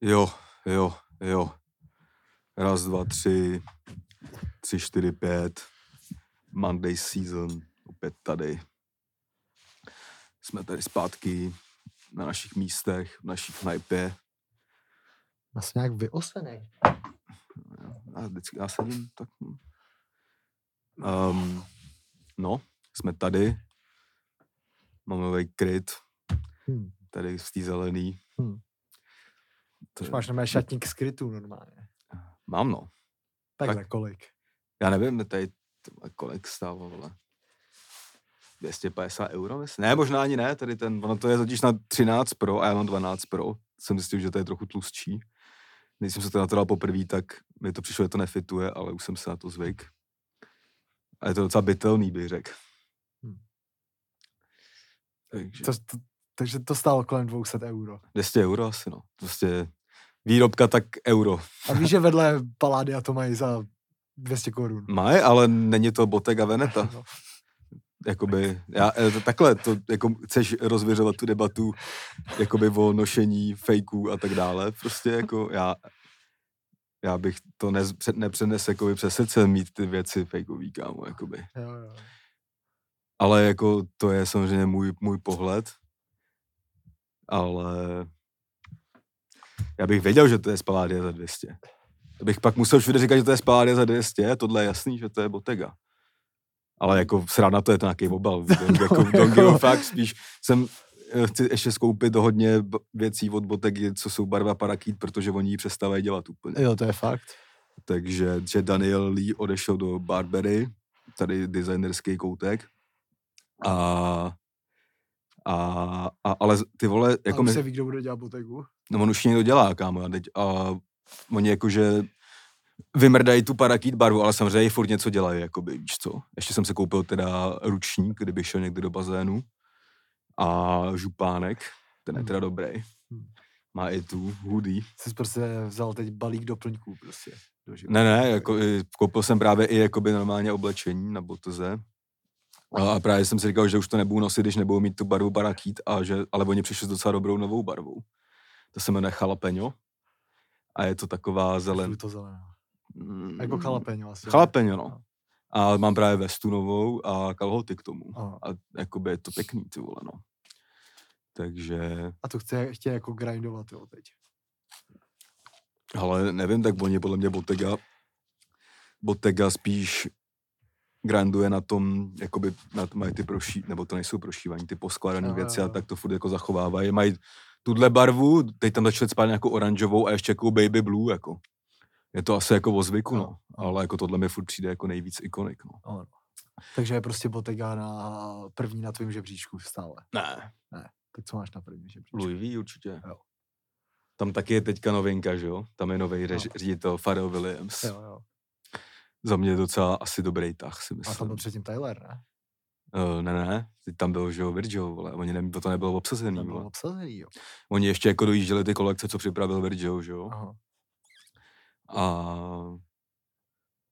Jo, jo, jo. Raz, dva, tři, tři, čtyři, pět. Monday season, opět tady. Jsme tady zpátky na našich místech, v našich najpě. Já jsem nějak vyosený. Já vždycky já sedím tak. Um, no, jsme tady. Máme nový kryt. Hm. Tady v té zelený. Hm. To, Už máš na mé šatník skrytů normálně. mám no. Tak, Tak- za kolik? Já nevím, tady kolik stálo, vole. 250 euro, myslím. Ne, možná ani ne, tady ten, ono to je totiž na 13 Pro a já mám 12 Pro. Jsem zjistil, že to je trochu tlustší. Když jsem se to na to dal poprvé, tak mi to přišlo, že to nefituje, ale už jsem se na to zvyk. A je to docela bytelný, bych řekl. Hm. Takže To, to, takže to stálo kolem 200 euro. 200 euro asi, no. Prostě výrobka tak euro. A víš, že vedle Paládia to mají za 200 korun. Mají, ale není to Bottega Veneta. No. jakoby, já, to, takhle, to, jako chceš rozvěřovat tu debatu jakoby o nošení fejků a tak dále, prostě jako já, já bych to nez, před, nepřenes jakoby přes srdce mít ty věci fejkový, kámo, jakoby. Jo, jo. Ale jako to je samozřejmě můj, můj pohled, ale já bych věděl, že to je Spaladia za 200. To bych pak musel všude říkat, že to je Spaladia za 200, tohle je jasný, že to je Bottega. Ale jako srát na to je to nějaký obal. Don't, jako, a fuck, spíš jsem eh, chci ještě skoupit hodně věcí od Bottegy, co jsou barva parakýt, protože oni ji přestávají dělat úplně. jo, to je fakt. Takže že Daniel Lee odešel do Barbery, tady designerský koutek. A, a, a ale ty vole, Jako jako a už my, se ví, kdo bude dělat botegu? No on už někdo dělá, kámo, a, teď, a oni jakože vymrdají tu parakýt barvu, ale samozřejmě i furt něco dělají, jakoby, víš co. Ještě jsem se koupil teda ručník, kdybych šel někdy do bazénu a župánek, ten je Hmm. teda dobrý. Hmm. Má i tu hoodie. Jsi prostě vzal teď balík doplňků prostě. Do. Ne, ne, jako, koupil jsem právě i jakoby normálně oblečení na botoze. A, právě jsem si říkal, že už to nebudu nosit, když nebudou mít tu barvu barakít, a že, ale oni přišli s docela dobrou novou barvou. To se jmenuje jalapeňo. A je to taková zelen... to zelená. Mm, Jako jalapeňo asi. ne? Jalapeňo, no. A mám právě vestu novou a kalhoty k tomu. Aha. A jakoby je to pěkný, ty vole, no. Takže, A to chce, chtějí jako grindovat, jo, teď. ale nevím, tak oni podle mě Bottega, Bottega spíš granduje na tom, jakoby na mají ty proší, nebo to nejsou prošívaní, ty poskládané věci a tak to furt jako zachovávají. Mají tuhle barvu, teď tam začali spát nějakou oranžovou a ještě jako baby blue, jako. Je to asi jako o zvyku, Jo, no. Ale jako tohle mi furt přijde jako nejvíc ikonik, no. Ano. Takže je prostě Bottega na první na tvém žebříčku stále. Ne, Tak co máš na první žebříčku? Louis V určitě. Jo. Tam taky je teďka novinka, že jo? Tam je nový No. ředitel Pharrell Williams. Jo, jo. Za mě docela asi dobrý tah, si A myslím. tam byl předtím Tyler, ne? Uh, ne, ne, teď tam byl, že jo, Virgil, vole. Oni ne, to nebylo obsazený, byl vole. obsazený, jo. Oni ještě jako dojížděli ty kolekce, co připravil Virgil, že jo? Aha. A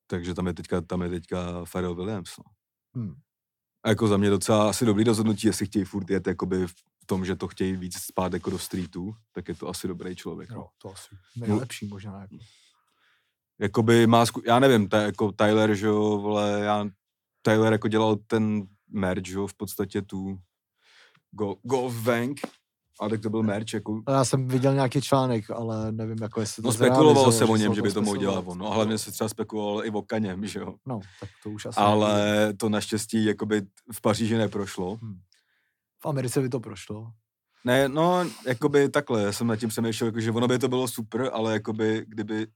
takže tam je teďka, tam je teďka Pharrell Williams, no. Hm. A jako za mě docela asi dobrý rozhodnutí, jestli chtějí furt jet jakoby v tom, že to chtějí víc spát jako do streetu, tak je to asi dobrý člověk, no. Jo, to asi nejlepší možná. Jako. jakoby má, zku... já nevím, ta, jako Tyler, že jo, vole, já, Tyler jako dělal ten jo, v podstatě tu go, Golf Bank, a tak to byl merch, jako, Já jsem viděl nějaký článek, ale nevím, jako jestli to no spekulovalo se o něm, že by to mohl dělat on, no, hlavně se třeba spekulovalo i o kaněm, že jo, No, tak to už asi nevím. ale to naštěstí, jakoby v Paříži neprošlo. V Americe by to prošlo. Ne, no, jakoby takhle, já jsem nad tím přemýšlel, jako, že ono by to bylo super, ale jakoby, kdyby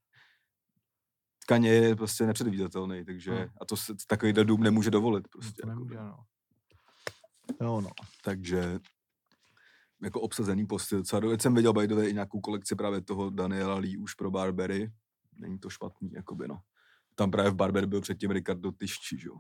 Kaně je prostě nepředvídatelný, takže, No. a to se takový dům nemůže dovolit prostě. To jakoby. nemůže, no. Jo, no. takže jako obsazený posty docela. Teď jsem viděl by i nějakou kolekci právě toho Daniela Lee už pro Barbery. Není to špatný, jakoby no. Tam právě v Barbery byl předtím Ricardo Tyšči, že jo.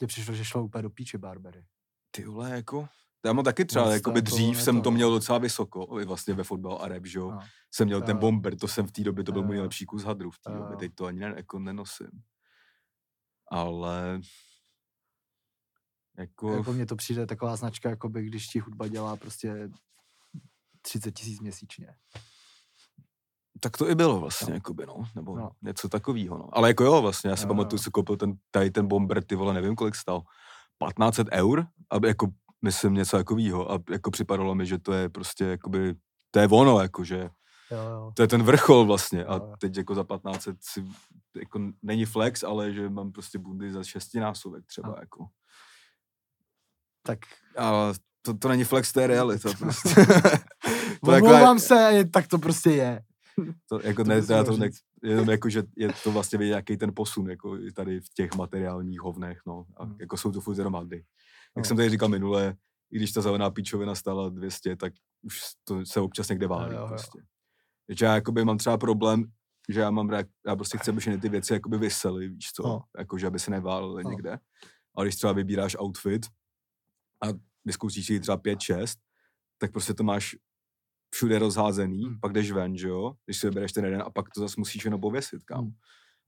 Mně přišlo, že šlo úplně do píče Barbery. Ty vole, jako... Já mám taky třeba, jakoby jako dřív je jsem to, to no. měl docela vysoko, i vlastně ve fotbal a rap, že jo. No. Jsem měl ten Jo. bomber, to jsem v té době, to byl můj nejlepší kus hadru v té době, teď to ani ne, jako nenosím. Ale... Jako... Jako mně to přijde taková značka, jako by když ti hudba dělá prostě 30 tisíc měsíčně. Tak to i bylo vlastně, No. no. jakoby, no, nebo No. no. něco takového, no. Ale jako jo, vlastně, já si Jo, pamatuju, jo. si koupil ten, tady ten bomber, ty vole, nevím, kolik stál, 1500 eur, aby jako, myslím, něco takového a jako připadalo mi, že to je prostě, jakoby, to je ono, jako, že Jo, jo. to je ten vrchol vlastně a Jo, jo. teď jako za 1500 si, jako není flex, ale že mám prostě bundy za šestinásobek třeba, Jo. jako. Tak A to, to není flex, to je realita prostě. to omlouvám se, tak to prostě je. To, jako To ne, já to ne, jenom jako, že je to vlastně vidět nějaký ten posun, jako tady v těch materiálních hovnech, no. A Hmm. jako jsou to furt jenom. Jak No. jsem tady říkal minule, i když ta zelená píčovina stála 200, tak už to se občas někde válí jo. prostě. Takže já jakoby mám třeba problém, že já mám já prostě chci, aby všechny ty věci jakoby vysely, víš co, No. jako že aby se neválely No. někde. A když třeba vybíráš outfit a vyzkoušíš si třeba 5-6, tak prostě to máš všude rozházený, Hmm. pak jdeš ven, že jo, když si vybereš ten jeden a pak to zase musíš jenom pověsit, kam. Hmm.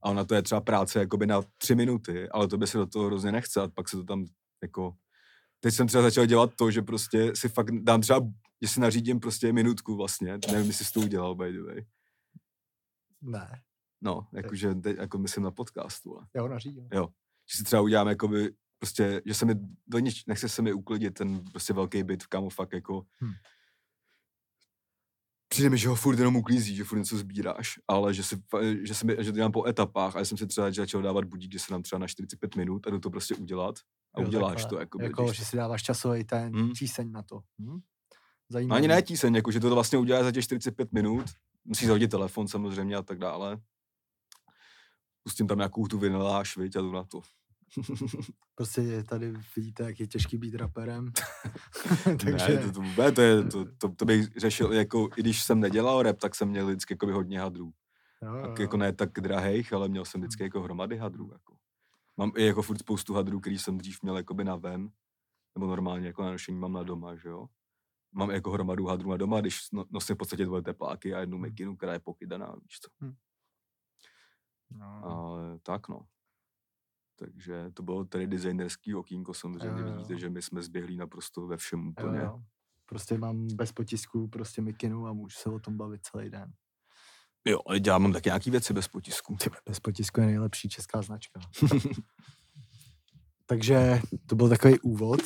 A ona to je třeba práce jakoby na tři minuty, ale to by se do toho hrozně nechce a pak se to tam jako... Teď jsem třeba začal dělat to, že prostě si fakt dám třeba, že si nařídím prostě minutku vlastně, nevím, jestli jsi to udělal, by the way. Ne. No, jakože teď, jako myslím na podcastu, ale Jo, nařídil. že si třeba udělám jakoby, prostě, že se mi do nič, nechce se mi uklidit ten prostě velký byt, kámo, fakt jako, Hm. Přijde mi, že ho furt jenom uklízí, že furt něco sbíráš, ale že, si, že, se mi, že to dělám po etapách a já jsem si třeba začal dávat budík, že se nám třeba na 45 minut a jdu to prostě udělat a Jo, uděláš takhle. to, jako, Jako, že si dáváš časový ten Hm. tíseň na to. Hm? No Zajímavý. ani ne tíseň, jako, že to vlastně uděláš za těch 45 minut, musíš zahodit telefon samozřejmě a tak dále. Pustím tam nějakou tu viniláš, viď, a jdu na to. Prostě tady vidíte, jak je těžký být raperem. Takže... Ne, to, to, to, je, to, to, to, bych řešil, jako, i když jsem nedělal rap, tak jsem měl vždycky jako hodně hadrů. jo, jo, Tak jako ne tak drahejch, ale měl jsem vždycky jako hromady hadrů. Jako. Mám i jako furt spoustu hadrů, který jsem dřív měl jakoby na ven, nebo normálně jako na nošení mám na doma, že jo. Mám jako hromadu hadrů na doma, když no, nosím v podstatě dvoje tepláky a jednu mikinu, která je pokydaná, víš co. No, Ale tak no. Takže to bylo tady designerský okýnko, samozřejmě Jo, jo, vidíte, jo. že my jsme zběhlí naprosto ve všem jo, úplně. jo. Prostě mám bez potisku prostě mikinu a můžu se o tom bavit celý den. Jo, ale já mám taky nějaký věci bez potisku. Ty, bez potisku je nejlepší česká značka. Takže to byl takový úvod.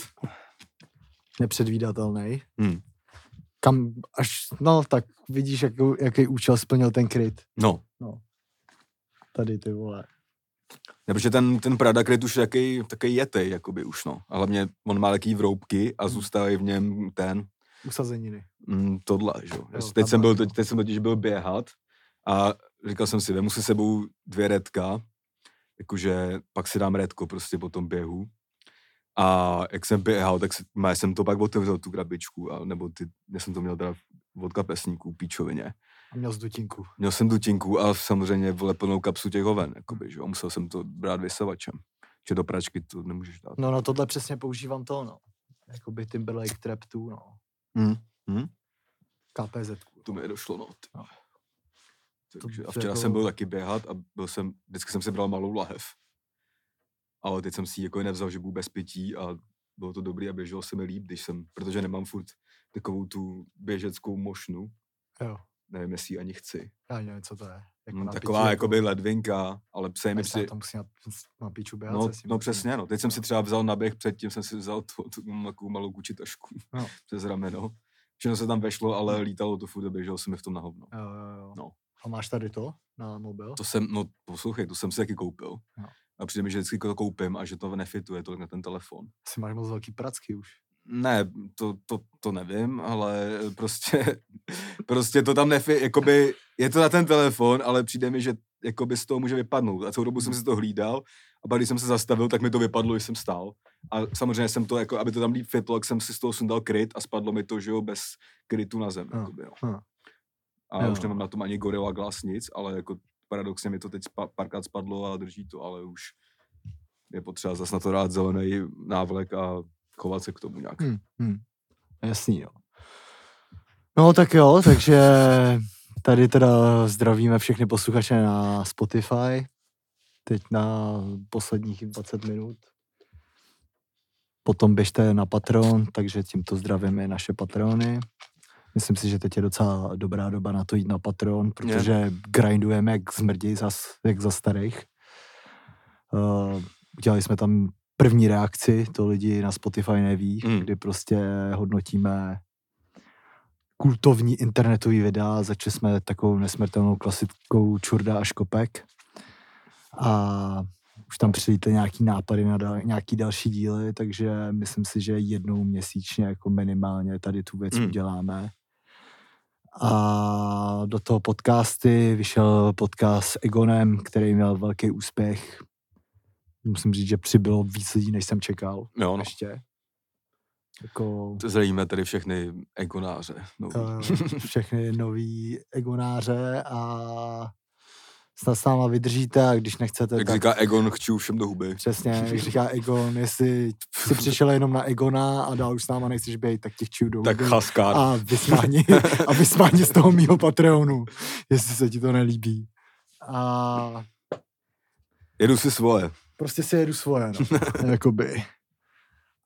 Nepředvídatelný. Hmm. Kam až, no tak vidíš, jakou, jaký účel splnil ten kryt. No, Tady ty vole. Ne, protože ten, ten Prada kryt už je takový, takový jetej, jakoby už, no. A hlavně on má taký vroubky a zůstávají v něm ten, Usazeniny. mm, tohle, že jo. Teď jsem, byl, teď, teď jsem totiž byl běhat a říkal jsem si, vemu si sebou dvě redka, jakože pak si dám redko prostě po tom běhu. A jak jsem běhal, tak má, jsem to pak otevřel tu krabičku, a, nebo ty, já jsem to měl teda od kapesníků, píčovině. A měl z dutinku. Měl jsem dutinku a samozřejmě vole plnou kapsu těch hoven, jakoby, že jo. Musel jsem to brát vysavačem. Že do pračky to nemůžeš dát. No, no tohle přesně používám to, no. Jakoby Timberlake Trap 2, no. Hmm. Hmm? KPZ. To mi došlo, no. ty. No. Takže, a včera jako- jsem byl taky běhat a byl jsem, vždycky jsem si bral malou lahev. Ale teď jsem si ji jako nevzal, že budu bez pití a bylo to dobrý a běželo se mi líp, když jsem, protože nemám furt takovou tu běžeckou mošnu, Jo. Nevím, jestli ji ani chci. Já nevím, co to je. Jako Mm, na Taková piči, jakoby ledvinka, ale přeje mi při... to musí na, na piču běhat. No, no přesně, no. Teď jsem si třeba vzal na běh, předtím jsem si vzal tu, tu takovou malou kuči tašku No. přes rameno. Všechno se tam vešlo, ale lítalo to furt a běžel jsem mi v tom na hovno. Jo, jo, jo. No. A máš tady to na mobil? To jsem, no poslouchej, to jsem si taky koupil. No. A přijde mi, že vždycky to koupím a že to nefituje tolik na ten telefon. Asi máš moc velký pracky už. Ne, to, to, to nevím, ale prostě, prostě to tam nefi, jakoby, je to na ten telefon, ale přijde mi, že jakoby z toho může vypadnout. A celou dobu jsem si to hlídal a pak když jsem se zastavil, tak mi to vypadlo, když jsem stál. A samozřejmě jsem to, jako, aby to tam líp fitlo, tak jsem si z toho sundal kryt a spadlo mi to, že jo, bez krytu na zem. Hm, Jakoby, no. hm. A už Jo. nemám na tom ani Gorilla Glass nic, ale jako paradoxně mi to teď spa, párkrát spadlo a drží to, ale už je potřeba zase na to dát zelený návlek a chovat se k tomu nějak. Hm, hm. Jasný, jo. No tak jo, takže tady teda zdravíme všechny posluchače na Spotify. Teď na posledních 20 minut. Potom běžte na Patreon, takže tímto zdravíme naše patrony. Myslím si, že teď je docela dobrá doba na to jít na Patreon, protože grindujeme jak zmrděj zas, jak za starých. Uh, udělali jsme tam první reakci, to lidi na Spotify neví, Mm. kdy prostě hodnotíme kultovní internetový videa, začali jsme takovou nesmrtelnou klasikou Čurda a Škopek a už tam přilítly nějaký nápady na dal, nějaký další díly, takže myslím si, že jednou měsíčně jako minimálně tady tu věc Mm. uděláme. A do toho podcasty vyšel podcast s Egonem, který měl velký úspěch. Musím říct, že přibylo víc lidí, než jsem čekal. Jo, no. Ještě. Jako, Zdravíme tady všechny egonáře. No. eh, všechny nový egonáře a snad s náma vydržíte a když nechcete, Jak tak říká Egon, chču všem do huby. přesně, jak říká Egon, jestli jsi přišel jenom na Egona a dál už s náma nechceš být, tak těch čiju do Tak huby chaskár. a vysmáni, a vysmáni z toho mýho Patreonu, jestli se ti to nelíbí. A Jedu si svoje. Prostě si jedu svoje, no. Jakoby.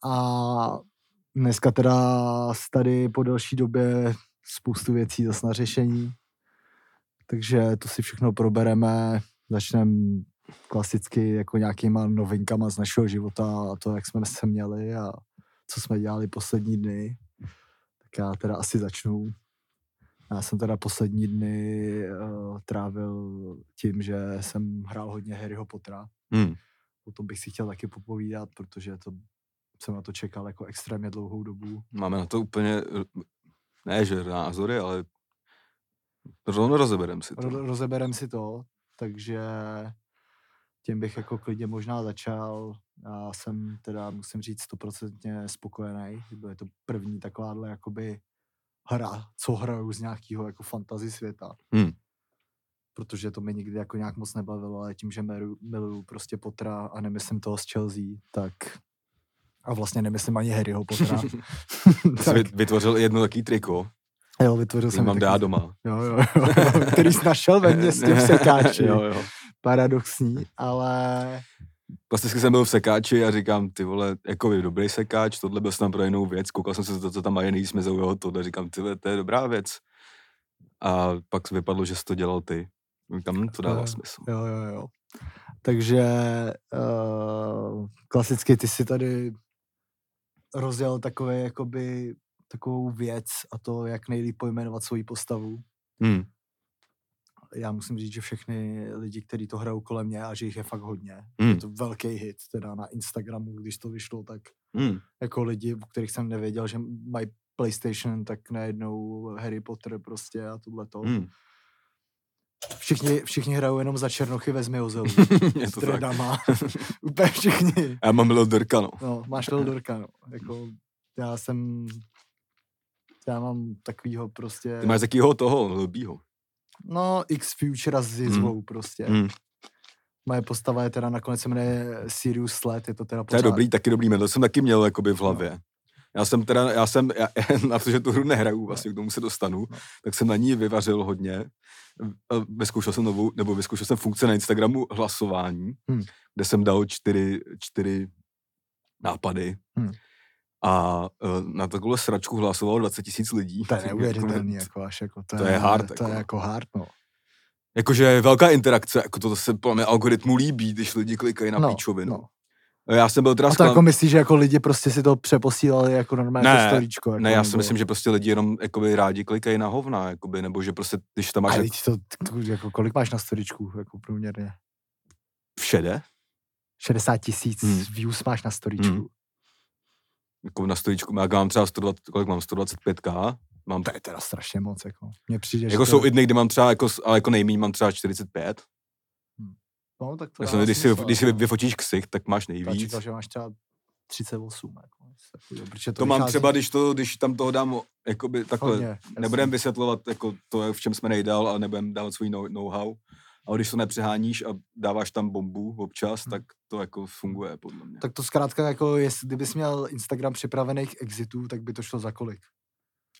A dneska teda tady po delší době spoustu věcí zase na řešení. Takže to si všechno probereme. Začneme klasicky jako nějakýma novinkama z našeho života a to, jak jsme se měli a co jsme dělali poslední dny. Tak já teda asi začnu. Já jsem teda poslední dny uh, trávil tím, že jsem hrál hodně Harryho Pottera Hmm. O tom bych si chtěl taky popovídat, protože to jsem na to čekal jako extrémně dlouhou dobu. Máme na to úplně, ne že názory, ale rozeberem si to. Ro- rozeberem si to, takže tím bych jako klidně možná začal. Já jsem teda, musím říct, stoprocentně spokojený. Bylo to první takováhle jakoby hra, co hraju z nějakého jako fantasy světa. Hmm. Protože to mě nikdy jako nějak moc nebavilo, ale tím, že miluju, miluju prostě Pottera a nemyslím toho z Chelsea, tak a vlastně nemyslím ani Harryho Pottera. Jsi vyt- vytvořil jedno takový triko, Jo, vytvořil jsem mám dát doma. Jo, jo, jo, který jsi našel ve městě v sekáči. jo, jo. Paradoxní, ale Plasticky jsem byl v sekáči a říkám, ty vole, jako je dobrý sekáč, tohle byl jsem pro jinou věc, koukal jsem se to, co tam mají nejvíc mě zaujalo tohle, říkám, ty vole, to je dobrá věc. A pak vypadlo, že jsi to dělal ty. Hm, to dává Jo, smysl. jo, jo, jo. Takže uh, klasicky ty si tady rozdělal takové, jakoby, takovou věc a to, jak nejlíp pojmenovat svoji postavu. Hmm. Já musím říct, že všechny lidi, kteří to hrajou kolem mě a že jich je fakt hodně. Hmm. Je to velký hit, teda na Instagramu, když to vyšlo, tak Hmm. jako lidi, u kterých jsem nevěděl, že mají PlayStation, tak najednou Harry Potter prostě a tohleto. Hmm. Všichni, všichni hrajou jenom za Černochy ve Zmiozelu. je to tak. dredama. Úplně všichni. Já mám Lil Durka, no. No, máš Lildorka, no. Jako, já jsem, já mám takovýho prostě, Ty máš takýho toho, Lilbího. no, X Futura s jizvou prostě. Hmm. Moje postava je teda nakonec se jmenuje Sirius Sled, je to teda To je dobrý, taky dobrý jméno, to jsem taky měl jakoby v hlavě. Já jsem teda, já jsem, já, na to, že tu hru nehraju, vlastně k tomu se dostanu, No. tak jsem na ní vyvařil hodně. Vyzkoušel jsem novou, nebo vyzkoušel jsem funkce na Instagramu hlasování, Hmm. kde jsem dal čtyři, čtyři nápady. Hmm. A uh, na takovou sračku hlasovalo 20 tisíc lidí. To je Jako- neuvěřitelný, jako až, jako to, to je hard, to je jako. jako hard, no. Jakože je velká interakce, jako to se podle mě algoritmu líbí, když lidi klikají na no, píčovinu. no. Já jsem byl teda A to sklam... jako myslíš, že jako lidi prostě si to přeposílali jako normálně Ne, to storíčko? Jako, Ne, já si nebo- myslím, že prostě lidi jenom jakoby rádi klikají na hovna, jakoby, nebo že prostě, když tam máš Ale to, to, jako, kolik máš na storíčku, jako průměrně? všede, 60 tisíc Hmm. views máš na storíčku. Hmm. jako na stoličku, já mám třeba 120, kolik mám, 125k, mám, To je teda strašně moc, jako. Mně přijde, jako jsou to, i dny, kdy mám třeba, jako, ale jako nejmíň mám třeba 45, no, tak to tak dává když, si, když si vyfotíš ksich, tak máš Já nejvíc. čekal, že máš třeba 38, jako, takového, protože to, To mám třeba, když, to, když tam toho dám, jakoby takhle, hodně, nebudem vysvětlovat, jako to, v čem jsme nejdál, a nebudem dávat svůj know- know-how, ale když to nepřeháníš a dáváš tam bombu občas, Hmm. tak to jako funguje, podle mě. Tak to zkrátka, jako jest, kdybys měl Instagram připravených exitů, tak by to šlo za kolik?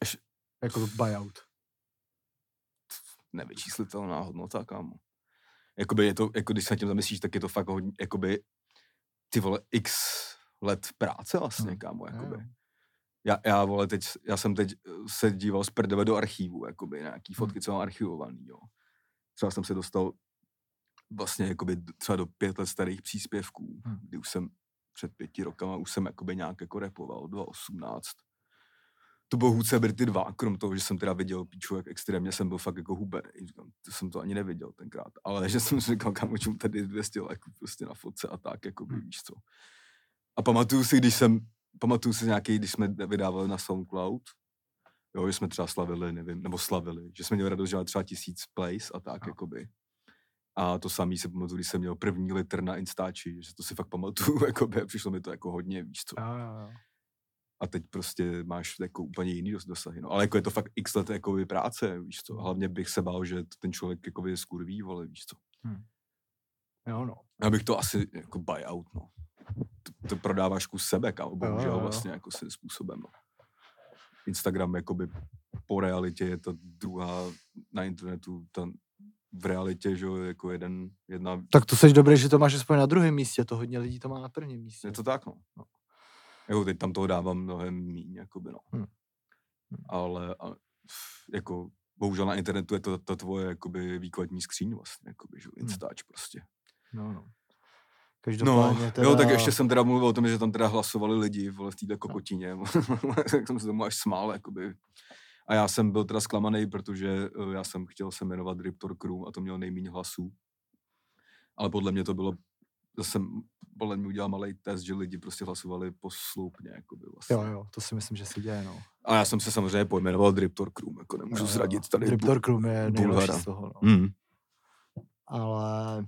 Až- Jako buyout. nevyčíslitelná hodnota, kámo. Jakoby je to, jako když se nad tím zamyslíš, tak je to fakt hodně, jakoby, ty vole, x let práce vlastně, Hmm, kámo, jakoby. Já, já, vole, teď, já jsem teď se díval z prdele do archívu, jakoby, nějaký fotky, co mám archivovaný, jo. Třeba jsem se dostal vlastně jakoby třeba do pět let starých příspěvků, Hmm. kdy už jsem před pěti rokama už jsem jakoby nějak jako repoval, 2018. To bylo Hůdce Brity 2, krom toho, že jsem teda viděl píču, jak extrémně jsem byl fakt jako hubený. Říkám, to jsem to ani neviděl tenkrát. Ale že jsem si říkal, kam čemu tady 200 lajků prostě na fotce a tak, jako Hmm. víš co. A pamatuju si, když jsem, pamatuju si nějaký, když jsme vydávali na SoundCloud, jo, že jsme třeba slavili, nevím, nebo slavili, že jsme měli radost, že třeba tisíc plays a tak, No. jakoby. A to samý se pamatuju, když jsem měl první litr na Instači, že to si fakt pamatuju, jakoby, a přišlo mi to jako hodně, víš co. Jo, jo, jo. A teď prostě máš jako úplně jiný dos- dosahy, no. Ale jako je to fakt x let jako práce, víš co. Hlavně bych se bál, že to ten člověk jako skurví, vole, víš co. jo, no. Já bych to asi jako buyout, no. To, to prodáváš kus sebe, kámo, bohužel jo, jo. vlastně jako svým způsobem, no. Instagram jakoby po realitě je ta druhá na internetu, ta v realitě, že jo, je jako jeden, jedna, Tak to seš dobrý, že to máš aspoň na druhém místě, to hodně lidí to má na prvním místě. je to tak, no. No. Jako teď tam toho dávám mnohem míň, jakoby, no. Hm. Ale a, f- jako, bohužel na internetu je to ta tvoje, jakoby, výkladní skříň vlastně, jakoby, že jo, Instač prostě. No, no. No, teda... jo, tak ještě jsem teda mluvil o tom, že tam teda hlasovali lidi vole, v této kokotině. tak jsem se tomu až smál, jakoby. A já jsem byl teda zklamaný, protože eh, já jsem chtěl se jmenovat Riptor Krum a to mělo nejméně hlasů. Ale podle mě to bylo, zase jsem podle mě udělal malý test, že lidi prostě hlasovali posloupně, jakoby vlastně. Jo, jo, to si myslím, že se děje, no. A já jsem se samozřejmě pojmenoval Driptor Krum, jako nemůžu Jo, jo. zradit tady. Driptor Krum je nejlepší z toho, no. Hmm. Ale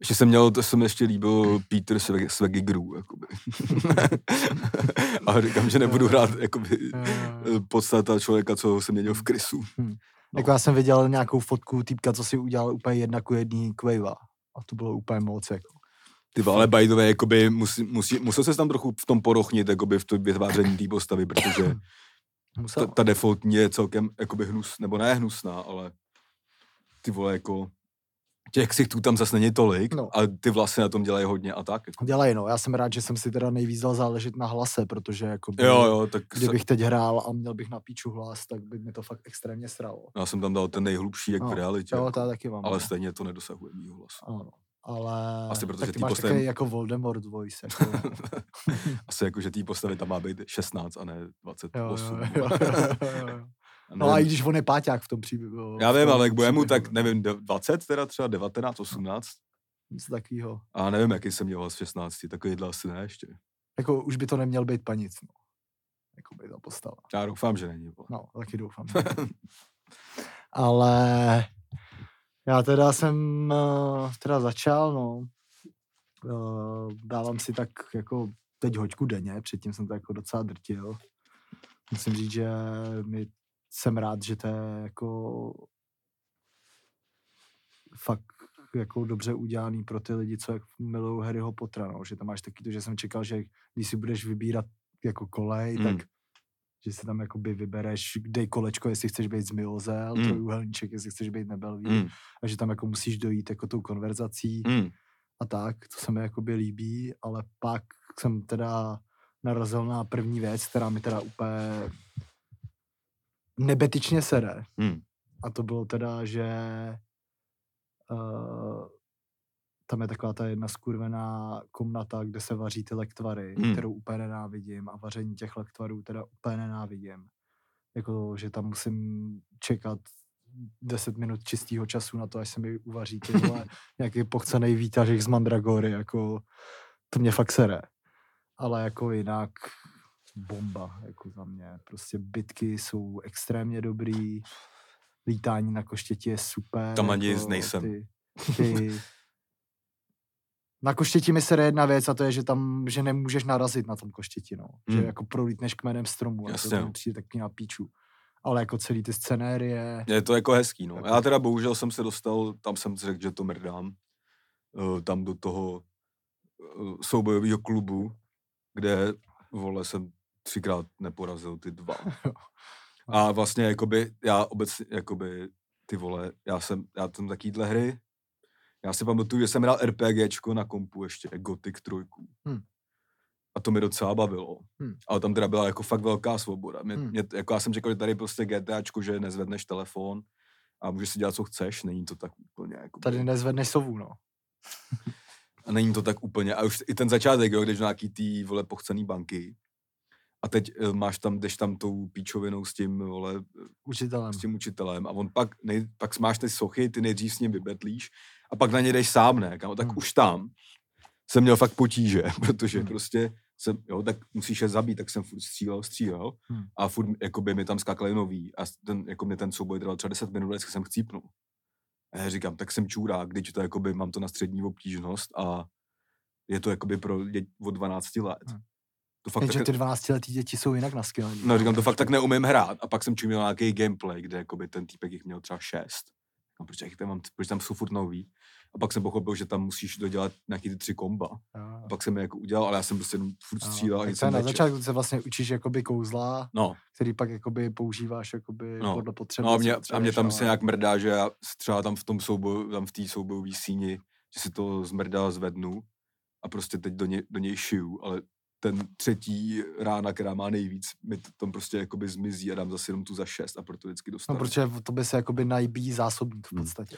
Ještě jsem měl, to se mi ještě líbil Peter Swag- Swagigru, jakoby. a říkám, že nebudu hrát, jakoby, jo. podstata člověka, co se měnil v krysu. No. jako já jsem viděl nějakou fotku týpka, co si udělal úplně jedna ku jedný Quava. A to bylo úplně moc, jako. Ty vole, ale by the way, jakoby, musí, musí, musel se tam trochu v tom porochnit, jakoby v tom vytváření té postavy, protože ta, ta defaultní je celkem, jakoby hnus, nebo ne hnusná, ale ty vole, jako těch ksichtů tam zase není tolik No. a ty vlasy na tom dělají hodně a tak. Jako. Dělej, no. Já jsem rád, že jsem si teda nejvíc dal záležet na hlase, protože jako Jo, jo, tak se, kdybych teď hrál a měl bych na píču hlas, tak by mi to fakt extrémně sralo. já jsem tam dal ten nejhlubší, jak No, v realitě. Jo, jako, taky mám. ale no. stejně to nedosahuje mýho hlasu. Ano. Ale Asi protože tak ty ty máš postavy- takový jako Voldemort voice. Jako, Asi jako, že té postavy tam má být 16 a ne jo, 28. jo, jo, jo, jo. A No a i když on je páťák v tom příběhu. já vím, ale jak bude mu tak, nevím, de- 20 teda třeba, 19, 18. Něco takového. A nevím, jaký jsem měl v 16, takovýhle asi ne ještě. Jako už by to neměl být panic, no. Jako by ta postava. Já doufám, že není. vole. No, taky doufám. Ale já teda jsem eh, teda začal, no. Eh, Dávám si tak jako teď hoďku denně, předtím jsem to jako docela drtil. Musím říct, že mi jsem rád, že to je jako fakt jako dobře udělaný pro ty lidi, co jak milují Harryho Pottera, no. že tam máš taky to, že jsem čekal, že když si budeš vybírat jako kolej, Mm. tak že si tam jakoby vybereš, dej kolečko, jestli chceš být z Milzel, Mm. trojúhelníček, jestli chceš být nebelví, Mm, a že tam jako musíš dojít jako tou konverzací mm, a tak, to se mi jakoby líbí, ale pak jsem teda narazil na první věc, která mi teda úplně nebetyčně sere. mm. A to bylo teda, že uh, tam je taková ta jedna skurvená komnata, kde se vaří ty lektvary, Mm. mm. kterou úplně nenávidím a vaření těch lektvarů teda úplně nenávidím. Jako, že tam musím čekat 10 minut čistého času na to, až se mi uvaří ty vole, nějaký pochcený výtažek z Mandragory, jako to mě fakt sere. Ale jako jinak bomba, jako za mě. Prostě bitky jsou extrémně dobrý, lítání na koštěti je super. Tam ani jako nejsem. Ty, ty... Na koštěti mi se jedna věc a to je, že tam, že nemůžeš narazit na tom koštěti, no. Že Hmm. jako prolítneš kmenem stromu a Jasně, to no. přijde taky na píču. Ale jako celý ty scenérie, Je to jako hezký, no. Jako- Já teda bohužel jsem se dostal, tam jsem řekl, že to mrdám, eh, tam do toho eh, soubojového klubu, kde, vole, jsem třikrát neporazil ty dva. A vlastně, jakoby, já obecně, jakoby, ty vole, já jsem, já jsem takovýhle hry, já si pamatuju, že jsem hrál RPGčko na kompu ještě, Gothic 3. Hm. A to mi docela bavilo. Hmm. Ale tam teda byla jako fakt velká svoboda. Mě, Hmm. mě, jako já jsem čekal, že tady prostě GTAčko, že nezvedneš telefon a můžeš si dělat, co chceš. Není to tak úplně jako... Tady nezvedneš sovu, no. A není to tak úplně. A už i ten začátek, jo, když nějaký tý, vole, pochcený banky. A teď eh, máš tam, jdeš tam tou píčovinou s tím, vole, Učitelem. s tím učitelem a on pak, nej, pak máš ty sochy, ty nejdřív s ním vybetlíš a pak na ně jdeš sám, ne? Kámo, tak Hmm. už tam jsem měl fakt potíže, protože Hmm. prostě jsem, jo, tak musíš je zabít, tak jsem furt střílel, střílel Hmm. a furt, jako by mi tam skákali nový a ten, jako mě ten souboj trval třeba 10 minut, vždycky jsem chcípnul. A já říkám, tak jsem čurák, když to jakoby mám to na střední obtížnost a je to jakoby pro děti od 12 let. Hmm. To fakt Jenže tak, ty 12 letý děti jsou jinak naskylení. No říkám, to fakt tak neumím hrát. A pak jsem čuměl nějaký gameplay, kde jakoby ten týpek jich měl třeba šest. No, proč, jich tam mám, proč tam jsou furt nový? A pak jsem pochopil, že tam musíš dodělat nějaký ty tři komba. Jo, A pak jsem je jako udělal, ale já jsem prostě jenom furt střílel a jsem na začátku se vlastně učíš jakoby kouzla, No, který pak jakoby používáš jakoby No. podle potřeby. no a, mě, a mě tam ale- se nějak mrdá, že já třeba tam v tom souboju, tam v té soubojové síni, že si to zmrdá zvednu a prostě teď do, ně, do něj šiju, ale ten třetí rána, která má nejvíc, mi to tam prostě jakoby zmizí a dám zase jenom tu za šest a proto vždycky No, dostanu. protože v tobě se jakoby najbíjí zásobník v Hmm. podstatě.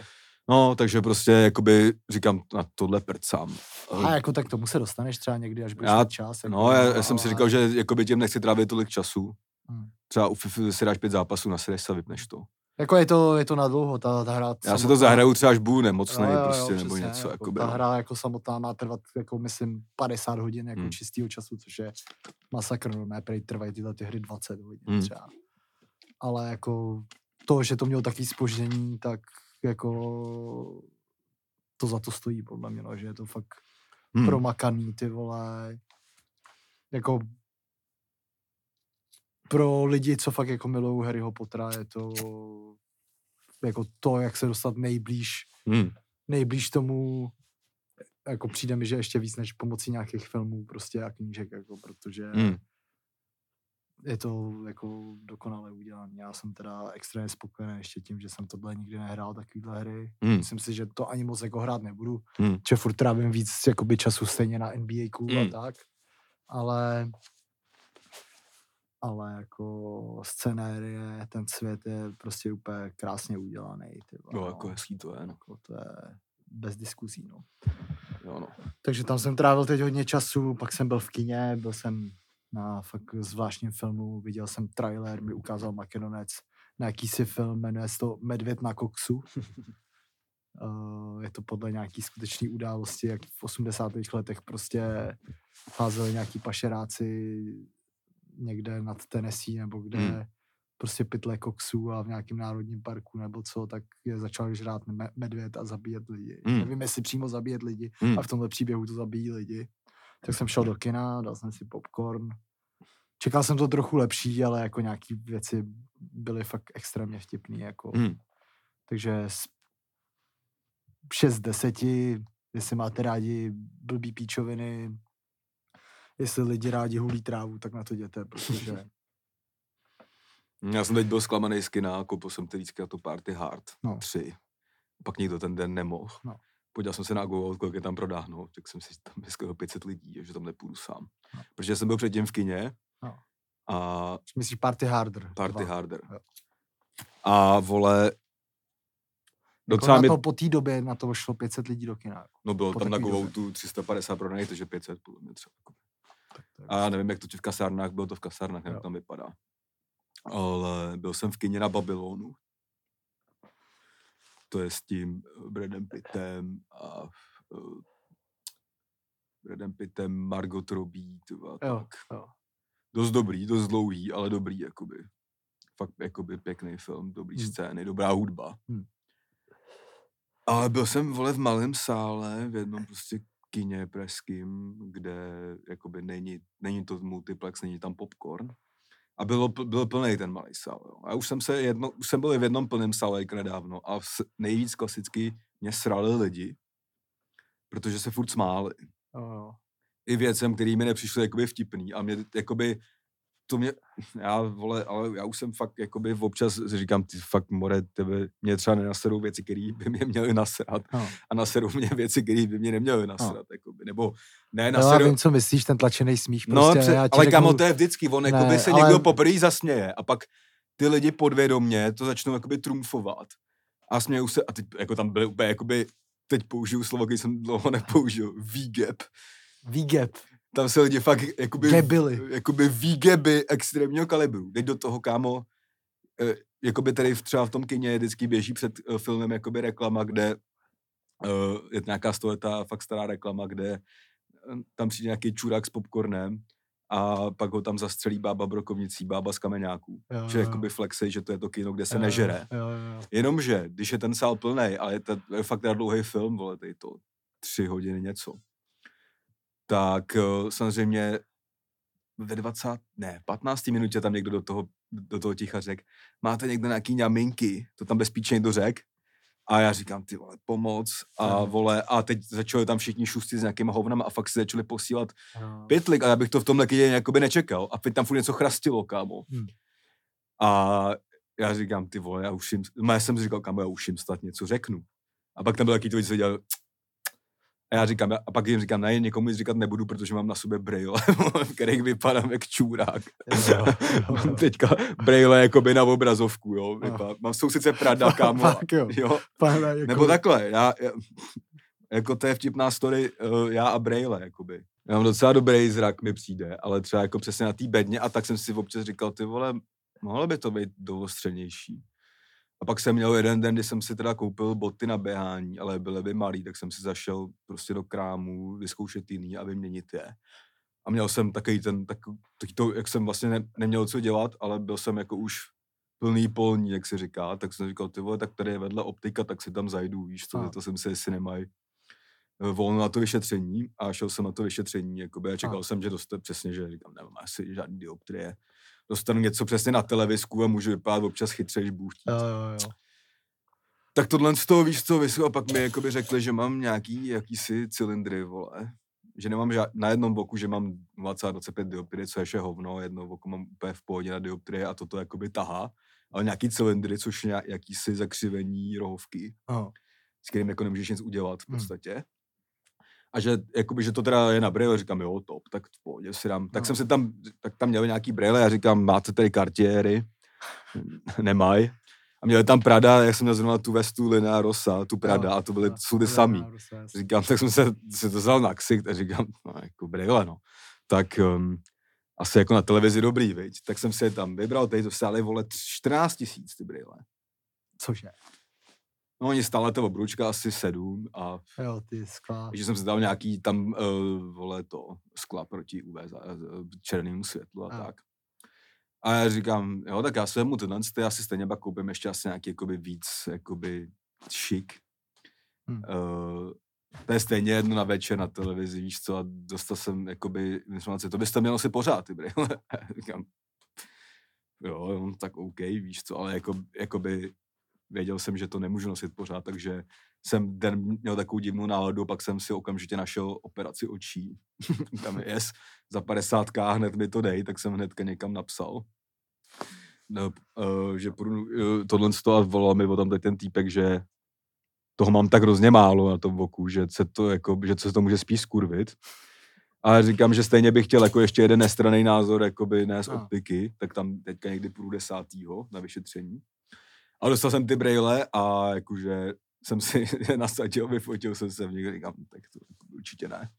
No, takže prostě jakoby říkám, na tohle prcám. A jako tak tomu se dostaneš třeba někdy, až budeš Já- čas. Jako, No, já, já jsem si říkal, že jakoby tím nechci trávit tolik času. Hmm. Třeba u FIFA si dáš pět zápasů, nasedeš se a vypneš to. Jako je to, je to na dlouho, ta, ta hra Já samotná- to zahraju třeba, až budu nemocný Jo, jo, jo, prostě, nebo přesně, něco. jako Jakoby, ta no. hra jako samotná má trvat, jako myslím, 50 hodin jako Hmm. čistého času, což je masakr, no, ne, prej trvají tyhle ty hry 20 hodin Hmm. třeba. Ale jako to, že to mělo takový spoždění, tak jako to za to stojí, podle mě, no, že je to fakt Hmm. promakaný, ty vole. Jako pro lidi, co fakt jako milují Harryho Pottera, je to jako to, jak se dostat nejblíž, Hmm. nejblíž tomu, jako přijde mi, že ještě víc než pomocí nějakých filmů prostě a knížek, jako, protože Hmm. je to jako dokonale udělané. Já jsem teda extrémně spokojený ještě tím, že jsem tohle nikdy nehrál, takovýhle hry. Hmm. Myslím si, že to ani moc jako hrát nebudu, Hmm. že furt trávím víc jakoby času stejně na NBA a Mm. tak, ale ale jako scenérie, ten svět je prostě úplně krásně udělaný. Ty No, no. jako hezký to je, no. Jako to je bez diskuzí, no. Jo, no. Takže tam jsem trávil teď hodně času, pak jsem byl v kině, byl jsem na fakt zvláštním filmu, viděl jsem trailer, mi ukázal Makedonec na jakýsi film, jmenuje se to Medvěd na koksu. Uh, je to podle nějaký skutečné události, jak v 80. letech prostě házeli nějaký pašeráci někde nad Tennessee nebo kde Hmm. prostě pytle koksu a v nějakém národním parku nebo co, tak je začal žrát me- medvěd a zabíjet lidi. Hmm. Nevím, jestli přímo zabíjet lidi, Hmm. a v tomhle příběhu to zabíjí lidi. Tak jsem šel do kina, dal jsem si popcorn. Čekal jsem to trochu lepší, ale jako nějaký věci byly fakt extrémně vtipný. Jako. Hmm. Takže z 6 z 10, jestli máte rádi blbý píčoviny, jestli lidi rádi hulí trávu, tak na to jděte, protože Já jsem teď byl zklamaný z kina, koupil jsem teďka to Party Hard No. 3. Pak nikdo ten den nemohl. No. Podíval jsem se na Go, kolik je tam prodáhno, tak jsem si tam dneska 500 lidí, že tam nepůjdu sám. No. Protože jsem byl předtím v kině No. a myslíš Party Harder. Party dva. Harder. Jo. A vole, Jako docela na mi, to, po té době na to šlo 500 lidí do kina. jako. no bylo po tam na takový Go době. tu 350 prodaných, takže 500 podle mě třeba. A já nevím, jak to v kasárnách, bylo to v kasárnách, jak Jo. tam vypadá. Ale byl jsem v kině na Babylonu. To je s tím eh, Bradem Pittem a uh, Bradem Pittem, Margot Robbie, tyva, Jo, tak. jo. Dost dobrý, dost dlouhý, ale dobrý, jakoby. Fakt jakoby pěkný film, dobrý Hmm. scény, dobrá hudba. Hmm. Ale byl jsem, vole, v malém sále, v jednom prostě kině pražským, kde jakoby není, není to multiplex, není tam popcorn. A bylo, byl plný ten malý sál. Jo. A už jsem, se jedno, už jsem byl v jednom plném sále nedávno a nejvíc klasicky mě srali lidi, protože se furt smáli. Jo. I věcem, který mi nepřišly jakoby vtipný. A mě jakoby to mě, já vole, ale já už jsem fakt, jakoby občas si říkám, ty fakt more, tebe, mě třeba nenaserou věci, které by mě měly nasrat No. a naserou mě věci, které by mě neměly nasrat, jakoby, nebo ne, No, já naserou, vím, co myslíš, ten tlačený smích No, prostě. pře- já ti ale řeknu, kamo, to je vždycky, on Ne, jakoby se ale- někdo poprvé zasměje a pak ty lidi podvědomně to začnou jakoby trumfovat a smějou se a teď jako tam byly úplně jakoby, teď použiju slovo, který jsem dlouho nepoužil, výgeb. Výgeb. Tam se lidi fakt jakoby, Gebily. jakoby výgeby extrémního kalibru. Teď do toho, kámo, eh, jakoby tady v- třeba v tom kině vždycky běží před eh, filmem jakoby reklama, kde eh, je nějaká stoletá fakt stará reklama, kde tam přijde nějaký čurák s popcornem a pak ho tam zastřelí bába brokovnicí, bába z kameňáků. Jo, Že jo, jakoby flexej, že to je to kino, kde se jo, nežere. Jo, jo. Jenomže, když je ten sál plný, ale je to je fakt dlouhý film, vole, to tři hodiny něco, tak eh, samozřejmě ve 20, ne, 15. minutě tam někdo do toho, do toho ticha řekl, máte někdo nějaký ňaminky, to tam bezpečně někdo řekl. A já říkám, ty vole, pomoc. A vole, a teď začali tam všichni šustit s nějakýma hovnama a fakt si začali posílat Jo. pytlik a já bych to v tomhle kyně jakoby nečekal. A teď tam furt něco chrastilo, kámo. Hmm. A já říkám, ty vole, já už jim, no já jsem si říkal, kámo, já už jim snad něco řeknu. A pak tam byl takový to, co dělal, a já říkám, a pak jim říkám, ne, někomu nic říkat nebudu, protože mám na sobě braille, v kterých vypadám jak čůrák. Jo, jo, jo. Teďka braille jakoby na obrazovku, jo. Jo. Mám jsou sice Prada, kámo. Fakt jo. jo. Pane, jako, Nebo takhle, já, já, jako to je vtipná story, uh, já a Braille, jakoby. Já mám docela dobrý zrak, mi přijde, ale třeba jako přesně na té bedně a tak jsem si občas říkal, ty vole, mohlo by to být doostřenější. A pak jsem měl jeden den, kdy jsem si teda koupil boty na běhání, ale byly by malý, tak jsem si zašel prostě do krámu vyzkoušet jiný a vyměnit je. A měl jsem takový ten, tak, taky to, jak jsem vlastně ne, neměl co dělat, ale byl jsem jako už plný polní, jak se říká, tak jsem říkal, ty vole, tak tady je vedle optika, tak si tam zajdu, víš co, A. to jsem si, jestli nemají eh, volno na to vyšetření a šel jsem na to vyšetření, jakoby, a čekal A. jsem, že dostanu přesně, že říkám, nemám asi žádný dioptrie, dostanu něco přesně na televisku a můžu vypadat občas chytřejš Bůh. Jo, jo, jo. Tak tohle z toho, víš co, vysvětl, a pak mi jakoby řekli, že mám nějaký jakýsi cylindry, vole. Že nemám žád, na jednom boku, že mám 0,25 dioptrie, co je ještě hovno, jedno oko mám úplně v pohodě na dioptrie a toto jakoby tahá, ale nějaký cylindry, což je jakýsi zakřivení rohovky, Jo. s kterým jako nemůžeš nic udělat v Hmm. A že, jakoby, že to teda je na braille, říkám, jo, top, tak v pohodě si dám. Tak No. jsem se tam, tak tam měl nějaký braille, já říkám, máte tady kartiéry? Nemají. A měli tam Prada, jak jsem měl zrovna tu vestu Lina Rosa, tu Prada, a to byly, jsou ty to je samý. jasně. Říkám, tak jsem se, si to vzal na ksicht a říkám, no, jako brýle, no. Tak um, asi jako na televizi dobrý, viď? Tak jsem si je tam vybral, tady to stály, vole, tř- 14 tisíc ty brýle. Cože? No, oni stále to obručka asi sedm a Jo, ty skla. takže jsem si dal nějaký tam, uh, vole, to skla proti UV uh, černému světlu a A. tak. A já říkám, jo, tak já se mu tenhle, ty asi stejně pak koupím ještě asi nějaký, jakoby víc, jakoby šik. Hm. Uh, to je stejně jedno na večer na televizi, víš co, a dostal jsem, jakoby, informaci, to byste měl si pořád, ty brýle. Říkám, jo, no, tak OK, víš co, ale jako, jakoby věděl jsem, že to nemůžu nosit pořád, takže jsem den měl takovou divnou náladu, pak jsem si okamžitě našel operaci očí. Tam je yes, za 50k hned mi to dej, tak jsem hnedka někam napsal. No, uh, že půjdu, uh, tohle z toho a volal mi o tam ten týpek, že toho mám tak hrozně málo na tom boku, že se to, jako, že se to může spíš skurvit. A říkám, že stejně bych chtěl jako ještě jeden nestraný názor, jakoby ne z optiky, tak tam teďka někdy půjdu desátýho na vyšetření. A dostal jsem ty brejle a jakože jsem si je nasadil, vyfotil jsem se v nich, říkám, tak to určitě ne.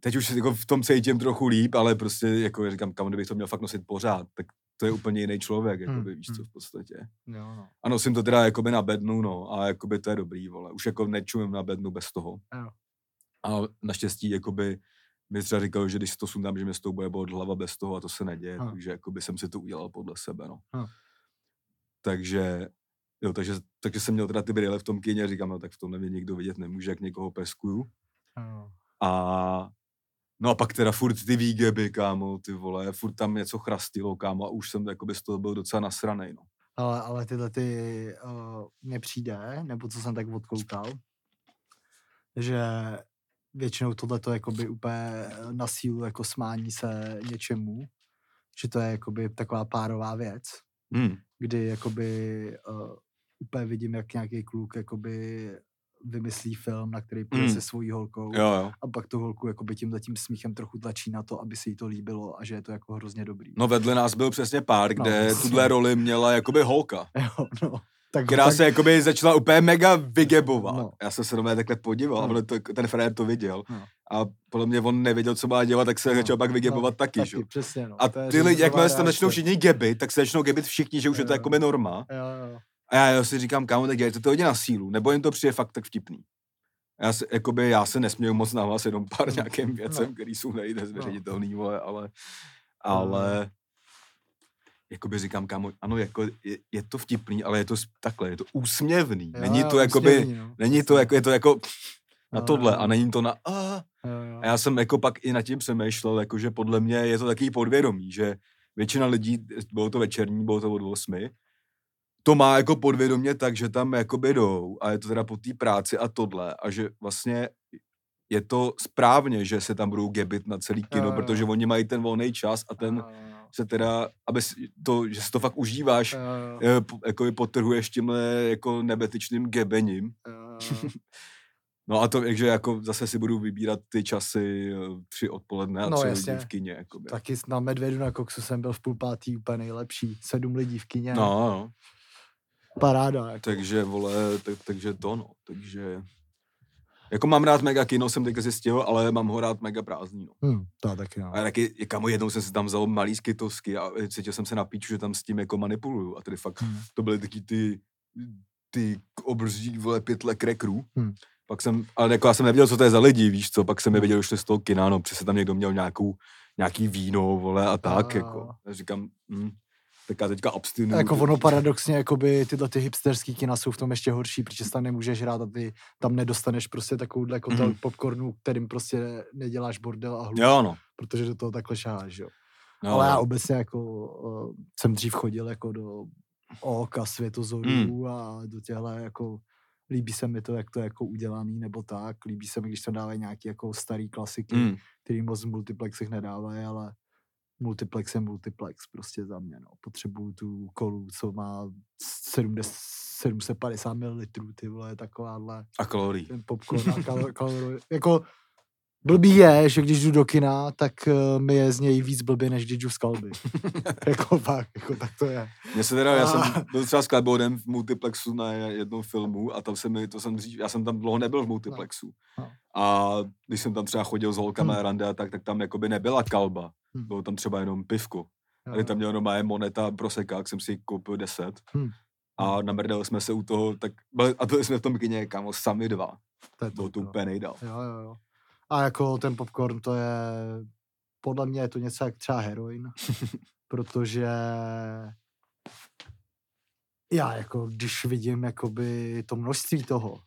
Teď už jako v tom cítím trochu líp, ale prostě jako říkám, kam kdybych to měl fakt nosit pořád, tak to je úplně jiný člověk, Hmm, jakoby, víš co, hmm. v podstatě. Jo, no. A nosím to teda jakoby na bednu, no, a jakoby to je dobrý, vole. Už jako nečumím na bednu bez toho. Jo. A naštěstí, jakoby, mi třeba říkal, že když si to sundám, že mě z toho bude bolet hlava bez toho a to se neděje, Aha. takže jakoby jsem si to udělal podle sebe, no. Aha. Takže, jo, takže, takže jsem měl teda ty brýle v tom kyně a říkám, no tak v tom mě nikdo vidět nemůže, jak někoho peskuju. Jo. A no a pak teda furt ty výgeby, kámo, ty vole, furt tam něco chrastilo, kámo, a už jsem jakoby z toho byl docela nasranej, no. Ale, ale tyhle ty uh, mně přijde, nebo co jsem tak odkoukal, že většinou tohle to jakoby úplně na sílu jako smání se něčemu, že to je jakoby taková párová věc, Hmm. Kdy jakoby uh, úplně vidím, jak nějaký kluk jakoby vymyslí film, na který půjde Mm. se svojí holkou Jo, jo. a pak tu holku jakoby tím smíchem trochu tlačí na to, aby se jí to líbilo a že je to jako hrozně dobrý. No vedle nás byl přesně pár, No, kde jasně. tuhle roli měla jakoby holka, Jo, no. Tak, která tak, se jakoby začala úplně mega vygebovat. No. Já jsem se na mě takhle podíval, No. ale to, ten frér to viděl. No. A podle mě on nevěděl, co má dělat, tak se No, začal pak vygebovat no, taky, taky, že? jo. přesně, no. A ty lidi, jakmile se tam začnou všichni gebit, tak se začnou gebit všichni, že už je to Jo. jakoby norma. Jo, jo. A já, já si říkám, kámo, tak dělejte to hodně na sílu, nebo jim to přijde fakt tak vtipný. Já se, jakoby, já se nesměju moc na vás jenom pár No, nějakým věcem, no. který jsou nejde zveřejnitelný, vole, ale, ale jakoby říkám, kámo, ano, jako je, je to vtipný, ale je to takhle, je to úsměvný. Jo, není to jakoby, úsměvný, no. není to jako, je to jako na Jo, tohle jo. a není to na a, Jo, jo. a já jsem jako pak i nad tím přemýšlel, jako že podle mě je to takový podvědomí, že většina lidí, bylo to večerní, bylo to od 8, to má jako podvědomě tak, že tam jakoby jdou a je to teda po té práci a tohle a že vlastně je to správně, že se tam budou gebit na celý kino, Jo, jo. protože oni mají ten volný čas a ten Jo, jo, se teda, aby to, že si to fakt užíváš, po- jako potrhuješ tímhle jako nebetyčným gebením. jo. No a to, takže jako zase si budu vybírat ty časy eh, tři odpoledne a No, tři jasně. lidi v kině. Jakoby. Taky na Medvědu na Koksu jsem byl v půl pátý úplně nejlepší. Sedm lidí v kině. No, no, Paráda. Jako. takže vole, tak, takže to no, takže jako mám rád mega kino, jsem teďka zjistil, ale mám ho rád mega prázdný, no. Hm, to taky no. A taky, kamo, jednou jsem si tam vzal malý skytovsky a cítil jsem se na píču, že tam s tím jako manipuluju a tedy fakt Hm. to byly taky ty, ty obrzí, vole, pytle krekrů. Hmm. Pak jsem, ale jako já jsem nevěděl, co to je za lidi, víš co, pak jsem je Hmm. viděl šli z toho kina, no, přesně tam někdo měl nějakou, nějaký víno, vole, a tak, A- jako. Já říkám, hm, tak já teďka abstinuju. Jako ono paradoxně, jakoby tyhle ty hipsterský kina jsou v tom ještě horší, protože se tam nemůžeš hrát a ty tam nedostaneš prostě takovouhle kotel Mhm. popcornu, kterým prostě neděláš bordel a hluk, Jo, no. protože do toho takhle šáháš, jo. no Ale já no. obecně jako uh, jsem dřív chodil jako do oka světozorů Hmm. a do těchto jako líbí se mi to, jak to je jako udělaný, nebo tak. Líbí se mi, když tam dávají nějaký jako starý klasiky, Mm. který moc v multiplexech nedávají, ale multiplex je multiplex prostě za mě, no. Potřebuju tu kolu, co má 70, 750 ml, ty vole, takováhle, A kalorií. ten popcorn a kal, kalorie. Jako blbý je, že když jdu do kina, tak uh, mi je z něj víc blbě, než když jdu z kalby. jako fakt, jako tak to je. Mně se teda, já jsem A- byl třeba s Klebodem v multiplexu na jednom filmu a tam se mi, to jsem dřív, já jsem tam dlouho nebyl v multiplexu. No. A když jsem tam třeba chodil s holkama Hmm. rande a tak, tak tam jakoby nebyla kalba. Hmm. Bylo tam třeba jenom pivko. Jo, A když tam měl normálně moneta prosekák, jsem si ji koupil 10. Hmm. A namrdali jsme se u toho, tak byli, a byli jsme v tom kině, kámo, sami dva. to je to no. úplně nejdál. Jo, jo, jo. A jako ten popcorn, to je, podle mě je to něco jak třeba heroin, protože já jako, když vidím jakoby to množství toho,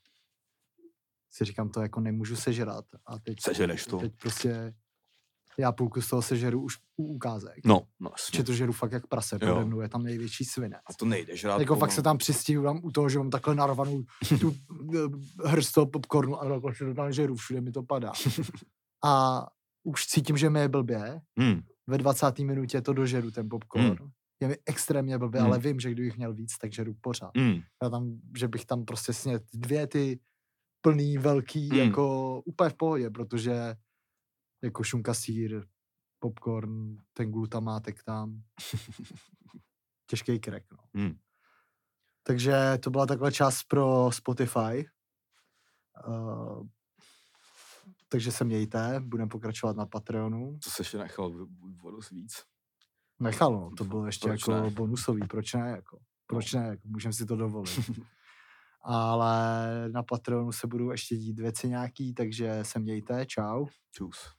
si říkám, to jako nemůžu sežrat. A teď, Sežereš to. teď prostě já půlku z toho sežeru už u ukázek. No, no jasně. Že to žeru fakt jak prase, pode mnou je tam největší svinec. A to nejde žrát. Jako fakt se tam přistihnu u toho, že mám takhle narvanou tu eh, hrst toho popcornu a takhle se to tam žeru, všude mi to padá. A už cítím, že mi je blbě, Hmm. ve 20. minutě to dožeru, ten popcorn. Hmm. Je mi extrémně blbě, Hmm. ale vím, že kdybych měl víc, tak žeru pořád. Hmm. Já tam, že bych tam prostě snět dvě ty plný, velký, Hmm. jako úplně v pohodě, protože jako šunka sír, popcorn, ten glutamátek tam, těžký krek, no. Hmm. Takže to byla takhle část pro Spotify. Uh, takže se mějte, budeme pokračovat na Patreonu. To se ještě nechal dost víc. Nechal, no, to bylo ještě Proč jako ne? bonusový, proč ne, jako, proč ne, jako, můžeme si to dovolit. Ale na Patreonu se budou ještě dít věci nějaký, takže se mějte, čau. Čus.